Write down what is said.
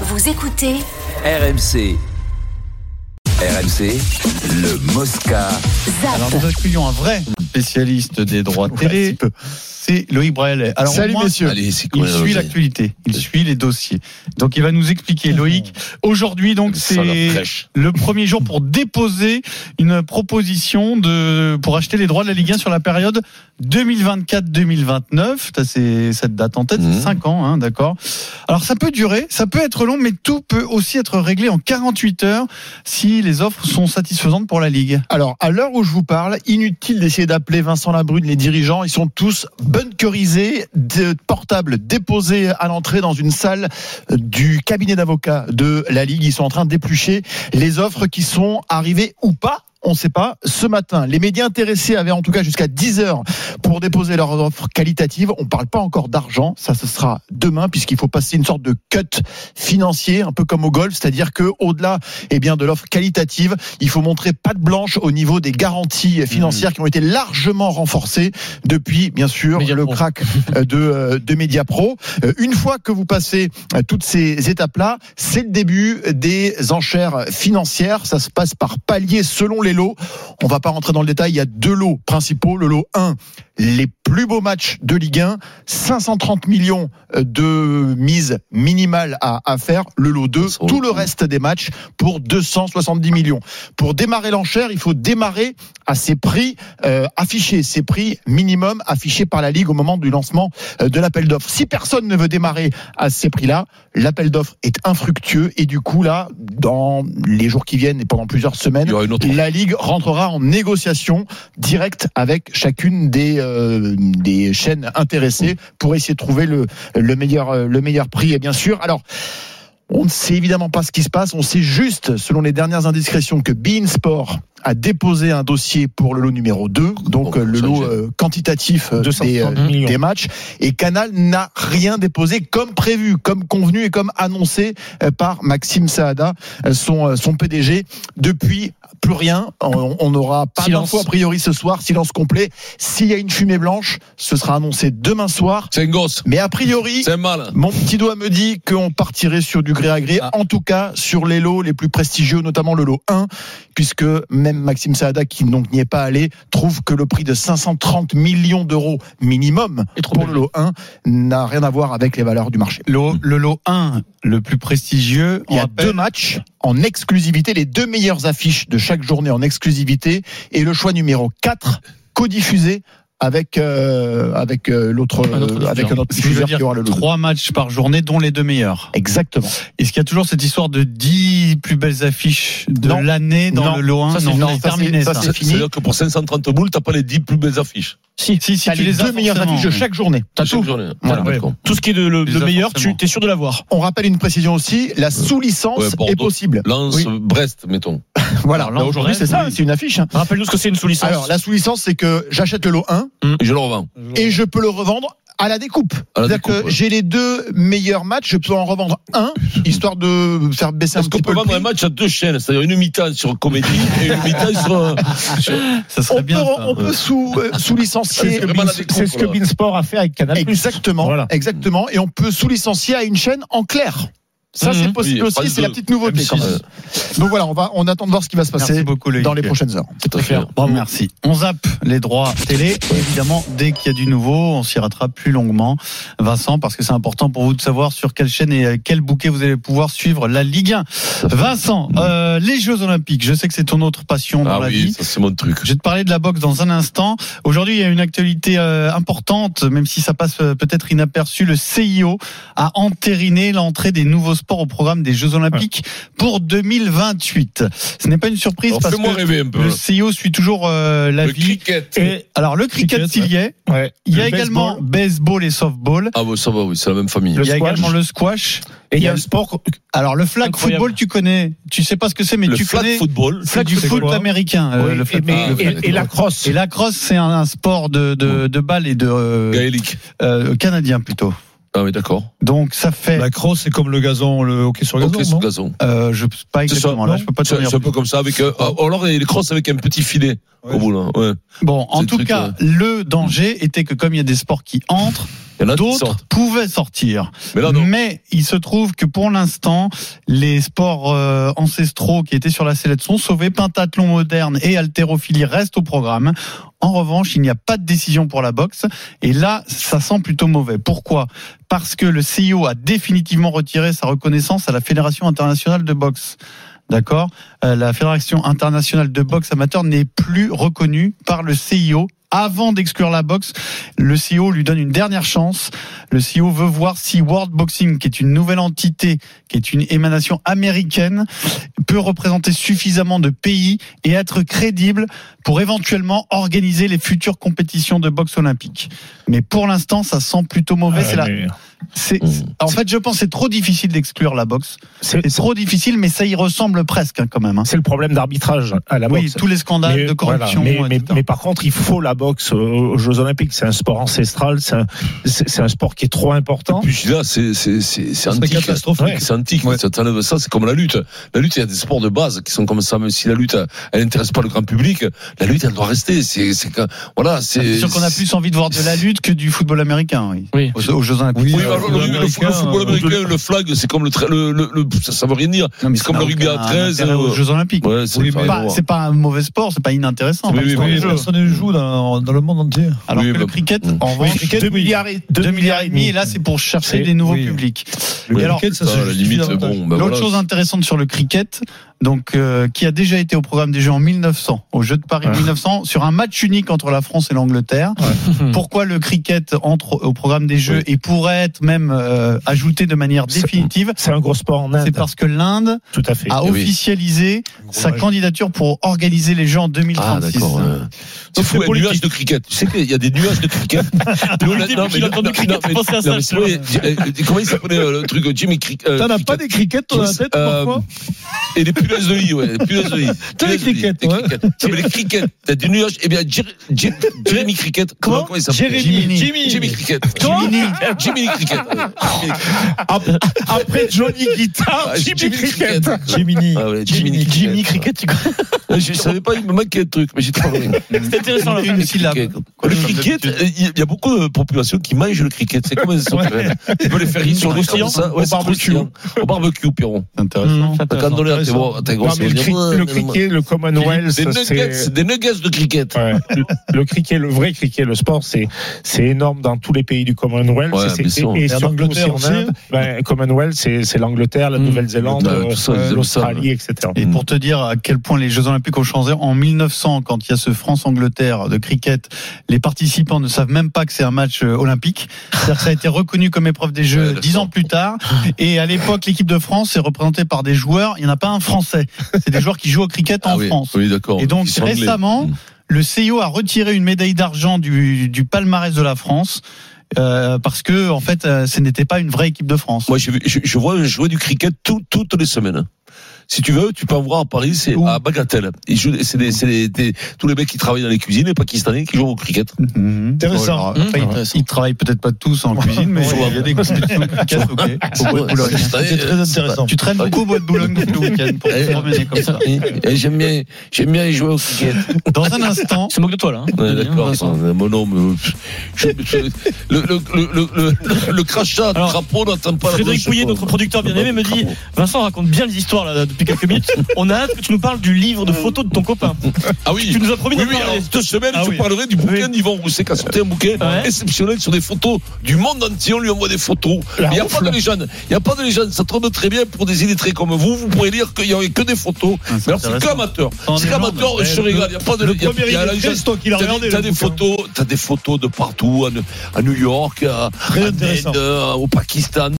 Vous écoutez RMC. RMC, le Mosca. Alors nous accueillons un vrai spécialiste des droits télé. C'est Loïc Braille. Alors Salut au moins, messieurs. Allez, Il suit l'actualité, il suit les dossiers. Donc il va nous expliquer Loïc. Aujourd'hui donc c'est le premier jour pour déposer une proposition de pour acheter les droits de la Ligue 1 sur la période 2024-2029. Ça, C'est cette date en tête, c'est 5 ans, hein, d'accord. Alors ça peut durer, ça peut être long, mais tout peut aussi être réglé en 48 heures si les offres sont satisfaisantes pour la Ligue. Alors, à l'heure où je vous parle, inutile d'essayer d'appeler Vincent Labrune, les dirigeants, ils sont tous bunkerisés, portables déposés à l'entrée dans une salle du cabinet d'avocats de la Ligue. Ils sont en train d'éplucher les offres qui sont arrivées ou pas. On ne sait pas. Ce matin, les médias intéressés avaient en tout cas jusqu'à 10 heures pour déposer leurs offres qualitatives. On ne parle pas encore d'argent. Ça, ce sera demain puisqu'il faut passer une sorte de cut financier, un peu comme au golf. C'est-à-dire que au-delà, eh bien, de l'offre qualitative, il faut montrer patte blanche au niveau des garanties financières qui ont été largement renforcées depuis, bien sûr, le crack euh, de, euh, de Mediapro. Euh, Une fois que vous passez toutes ces étapes-là, c'est le début des enchères financières. Ça se passe par palier selon les lots. On va pas rentrer dans le détail. Il y a deux lots principaux. Le lot 1, les plus beaux matchs de Ligue 1, 530 millions de mise minimale à, à faire. Le lot 2, Ça vaut tout le reste des matchs pour 270 millions. Pour démarrer l'enchère, il faut démarrer à ces prix euh, affichés, ces prix minimum affichés par la Ligue au moment du lancement euh, de l'appel d'offres. Si personne ne veut démarrer à ces prix-là, l'appel d'offres est infructueux et du coup là, dans les jours qui viennent et pendant plusieurs semaines, la Ligue rentrera en négociation directe avec chacune des euh, des chaînes intéressées pour essayer de trouver le le meilleur euh, le meilleur prix et bien sûr. Alors on ne sait évidemment pas ce qui se passe. On sait juste, selon les dernières indiscrétions, que Bein Sport a déposé un dossier pour le lot numéro 2, donc Bon, euh, le lot euh, quantitatif euh, des, 270 euh, des matchs. Et Canal n'a rien déposé comme prévu, comme convenu et comme annoncé euh, par Maxime Saada, son, euh, son PDG. Depuis, plus rien. On n'aura pas Silence. d'infos a priori ce soir, silence complet. S'il y a une fumée blanche, ce sera annoncé demain soir. C'est un gosse. Mais a priori, mal. mon petit doigt me dit qu'on partirait sur du gré à gré, Ah. en tout cas sur les lots les plus prestigieux, notamment le lot 1, puisque même Maxime Saada, qui donc n'y est pas allé, trouve que le prix de 530 millions d'euros minimum pour le lot 1 n'a rien à voir avec les valeurs du marché. Le, le lot 1, le plus prestigieux, Il y a deux matchs en exclusivité, les deux meilleures affiches de chaque journée en exclusivité, et le choix numéro 4 codiffusé avec euh, avec euh, l'autre euh, avec un autre qui diffuseur aura le lot. trois matchs par journée, dont les deux meilleurs. Exactement. Est-ce qu'il y a toujours cette histoire de 10 plus belles affiches de Non. l'année dans Non. le lot 1 Ça, c'est- Non, non, c'est ça, terminé c'est- ça. ça, c'est fini. C'est-à-dire que pour 530 boules, t'as pas les 10 plus belles affiches. Si, Si, si T'as tu les les as deux meilleures affiches de chaque journée. t'as Chaque tout. journée. Voilà. Ouais, d'accord. Tout ce qui est de, le, meilleur, forcément. tu es sûr de l'avoir. On rappelle une précision aussi, la sous-licence Ouais, est possible. Lance, Oui. Brest, mettons. Voilà, aujourd'hui Lens, c'est ça, oui. c'est une affiche. hein. Rappelle-nous ce que c'est une sous-licence. Alors la sous-licence c'est que j'achète le lot 1 Et je le revends. et je peux le revendre à la découpe. C'est-à-dire que ouais. j'ai les deux meilleurs matchs, je peux en revendre un, histoire de faire baisser un Est-ce qu'on petit peut peu le vendre un match à deux chaînes C'est-à-dire une mi-temps sur comédie et une mi-temps sur. euh, sur- Ça serait On peut, bien. ça. on peut sous, euh, sous-licencier. C'est vraiment la découpe, C'est ce que. Beansport a fait avec Canal+. Exactement, Voilà. exactement. Et on peut sous-licencier à une chaîne en clair. Ça, Mhm. c'est possible Oui, aussi, c'est la 2. petite nouveauté M6. quand même. Donc voilà, on va, on attend de voir ce qui va se Merci passer beaucoup, dans les prochaines heures. Tout à fait. Bon, merci. On zappe les droits télé. Évidemment, dès qu'il y a du nouveau, on s'y rattrape plus longuement. Vincent, parce que c'est important pour vous de savoir sur quelle chaîne et quel bouquet vous allez pouvoir suivre la Ligue 1. Vincent, euh, les Jeux Olympiques, je sais que c'est ton autre passion dans Ah la oui, vie. ça c'est mon truc. Je vais te parler de la boxe dans un instant. Aujourd'hui, il y a une actualité euh, importante, même si ça passe euh, peut-être inaperçu. Le CIO a entériné l'entrée des nouveaux sports au programme des Jeux Olympiques pour 2028. Ce n'est pas une surprise Alors, parce que le CIO suit toujours euh, la Le vie. cricket. Et alors le cricket, Cricket, s'il y est, Ouais. il y a Le également baseball. et softball. Ah bon, ça va, oui, c'est la même famille. Il y a squash. également le squash. Et il y a un sport. Alors le flag Incroyable. football, tu connais. Tu sais pas ce que c'est, mais le tu flag connais. football. Du c'est foot américain. euh, le et, flag- mais- le et- flag et la football. crosse. Et la crosse, c'est un, un sport de, de, de balle et de euh, Gaélique. euh, canadien plutôt. Ah oui, d'accord. Donc ça fait, La crosse, c'est comme le gazon, le hockey sur gazon. Ok, sur gazon. euh, je pas ça, exactement là, je peux pas te C'est dire. c'est un peu comme ça, avec. euh, alors, les crosses avec un petit filet Ouais. au bout, là. Ouais. Bon, en tout cas, le danger était que comme il y a des sports qui entrent, Il y en a qui D'autres pouvaient sortir. Mais là. Mais il se trouve que pour l'instant, les sports euh, ancestraux qui étaient sur la sellette sont sauvés. Pentathlon moderne et haltérophilie restent au programme. En revanche, il n'y a pas de décision pour la boxe. Et là, ça sent plutôt mauvais. Pourquoi? Parce que le CIO a définitivement retiré sa reconnaissance à la Fédération internationale de boxe. D'accord? Euh, La Fédération internationale de boxe amateur n'est plus reconnue par le CIO. Avant d'exclure la boxe, le CIO lui donne une dernière chance. Le CIO veut voir si World Boxing, qui est une nouvelle entité, qui est une émanation américaine, peut représenter suffisamment de pays et être crédible pour éventuellement organiser les futures compétitions de boxe olympique. Mais pour l'instant, ça sent plutôt mauvais. Ah, c'est la. En fait, je pense que c'est trop difficile d'exclure la boxe. C'est C'est trop difficile, mais ça y ressemble presque hein, quand même. hein. c'est le problème d'arbitrage à la Oui, boxe. tous les scandales Mais de corruption. voilà, mais, mais- etc. mais par contre, il faut la boxe aux Jeux Olympiques. C'est un sport ancestral. C'est un, c'est c'est un sport qui est trop important. Puis là, c'est c'est c'est c'est C'est antique. catastrophique. C'est antique. Ouais. Ça, c'est comme la lutte. La lutte, il y a des sports de base qui sont comme ça. Même si la lutte, elle n'intéresse pas le grand public, la lutte, elle doit rester. C'est voilà, c'est. C'est sûr qu'on a plus envie de voir de la lutte que du football américain. Oui. Oui. Aux, aux Jeux Olympiques. Oui, Oui, le, football américain, le flag, c'est comme le, tra- le, le, le- ça, ça veut rien dire. C'est comme le rugby à aucun 13, intérêt aux euh, Jeux Olympiques. Ouais, c'est Pas- un mauvais sport, c'est pas inintéressant. Personne ne joue dans, dans le monde entier. Alors Oui, que le bah, cricket, en revanche, 2 milliards et 2 milliards et demi, et là c'est pour chercher des nouveaux publics. L'autre chose intéressante sur le cricket, donc euh, qui a déjà été au programme des Jeux en 1900, aux Jeux de Paris Ouais. 1900, sur un match unique entre la France et l'Angleterre. Pourquoi le cricket entre au programme des Jeux et pourrait être même euh, ajouté de manière définitive C'est un gros sport en Inde. C'est parce que l'Inde Tout à fait. a oui. officialisé sa candidature pour organiser les Jeux en Ah, 2036. d'accord. ouais. C'est fou, c'est un nuage politique. de cricket. Tu sais qu'il y a des nuages de cricket. Non, a entendu cricket, il pensait à ça, non, mais c'est vrai, euh, Comment il s'appelait euh, le truc Jimmy Cricket euh, T'en as Cricket. pas des crickets dans la tête Euh, parfois Et des punaises de lit, ouais. Des punaises de lit. T'as les Punaises de lit, crickets, des ouais. crickets. Ça s'appelle les crickets. T'as des nuages. Eh bien, Jer- Jer- Jeremy Cricket. Comment, il s'appelle. Jimmy. Jimmy Cricket. Jimmy Cricket. Jiminy Après Johnny Guitar, Jimmy Cricket. Cricket. Jiminy. Ah Jimmy Jimmy, Jimmy Cricket. Crois Je savais pas, il me manquait un truc, mais j'ai trouvé. C'est intéressant. Une syllabe. Le cricket, euh, il y a beaucoup de populations qui mangent le cricket. C'est comme sauterelle. Tu peux les faire sur ça. Ouais, Au barbecue. Au barbecue, Pierron. Intéressant. Tes mais le, cricket, le Commonwealth, Des nuggets, c'est. des nuggets de cricket. Le, cricket, le vrai cricket, le sport, c'est c'est énorme dans tous les pays du Commonwealth. Et, en Angleterre en. Inde. Ben, Commonwealth, c'est l'Angleterre, la Mm. Nouvelle-Zélande, ils euh, l'Australie, etc. Et pour te dire à quel point les Jeux Olympiques ont changé, en 1900, quand il y a ce France-Angleterre de cricket, les participants ne savent même pas que c'est un match euh, olympique. C'est-à-dire que ça a été reconnu comme épreuve des Jeux dix ans plus tard. Et à l'époque, l'équipe de France est représentée par des joueurs. Il n'y en a pas un français. C'est des joueurs qui jouent au cricket en Ah oui, France. oui, d'accord. Et donc récemment, Mm. le CIO a retiré une médaille d'argent du, du palmarès de la France. Euh, parce que en fait, euh, ce n'était pas une vraie équipe de France. Moi, je, je, je vois jouer du cricket tout- toutes les semaines. Si tu veux, tu peux en voir à Paris, c'est à Bagatelle. C'est des, c'est des, des- tous les mecs qui travaillent dans les cuisines, les Pakistanais qui jouent au cricket. Mhm. Intéressant. Ils- ils travaillent peut-être pas tous en cuisine, mais il y a des compétitions de cricket, ok. Au bois de Boulogne. C'est très intéressant. Tu traînes beaucoup au bois de Boulogne le week-end pour te comme ça. J'aime bien, j'aime bien jouer au cricket. Dans un instant, Il se moque de toi là. hein. Ouais, d'accord. Mon je- je- le, le, le, le, le, le crachat de Alors, crapaud n'entend pas la Frédéric Pouillet, notre producteur bien-aimé, me dit Vincent raconte bien les histoires là, depuis quelques minutes. On a hâte que tu nous parles du livre de photos de ton copain. Ah oui. Tu nous as promis Oui, d'en oui, parler. cette semaine, Ah je oui. parlerai du bouquin d'Yvan Rousset qui a sorti un bouquin Ouais. exceptionnel sur des photos du monde entier. On lui envoie des photos. Il n'y a pas de légende. Il n'y a pas de légende. Ça tombe très bien pour des illettrés comme vous. Vous pourrez lire qu'il n'y aurait que des photos. Ah, Mais alors, c'est qu'amateur. C'est légende. qu'amateur, je te le- régale. Il n'y a pas de Le il y a- la légende. T'as des photos, t'as des photos de partout, à, New York, à. Inde, au Pakistan.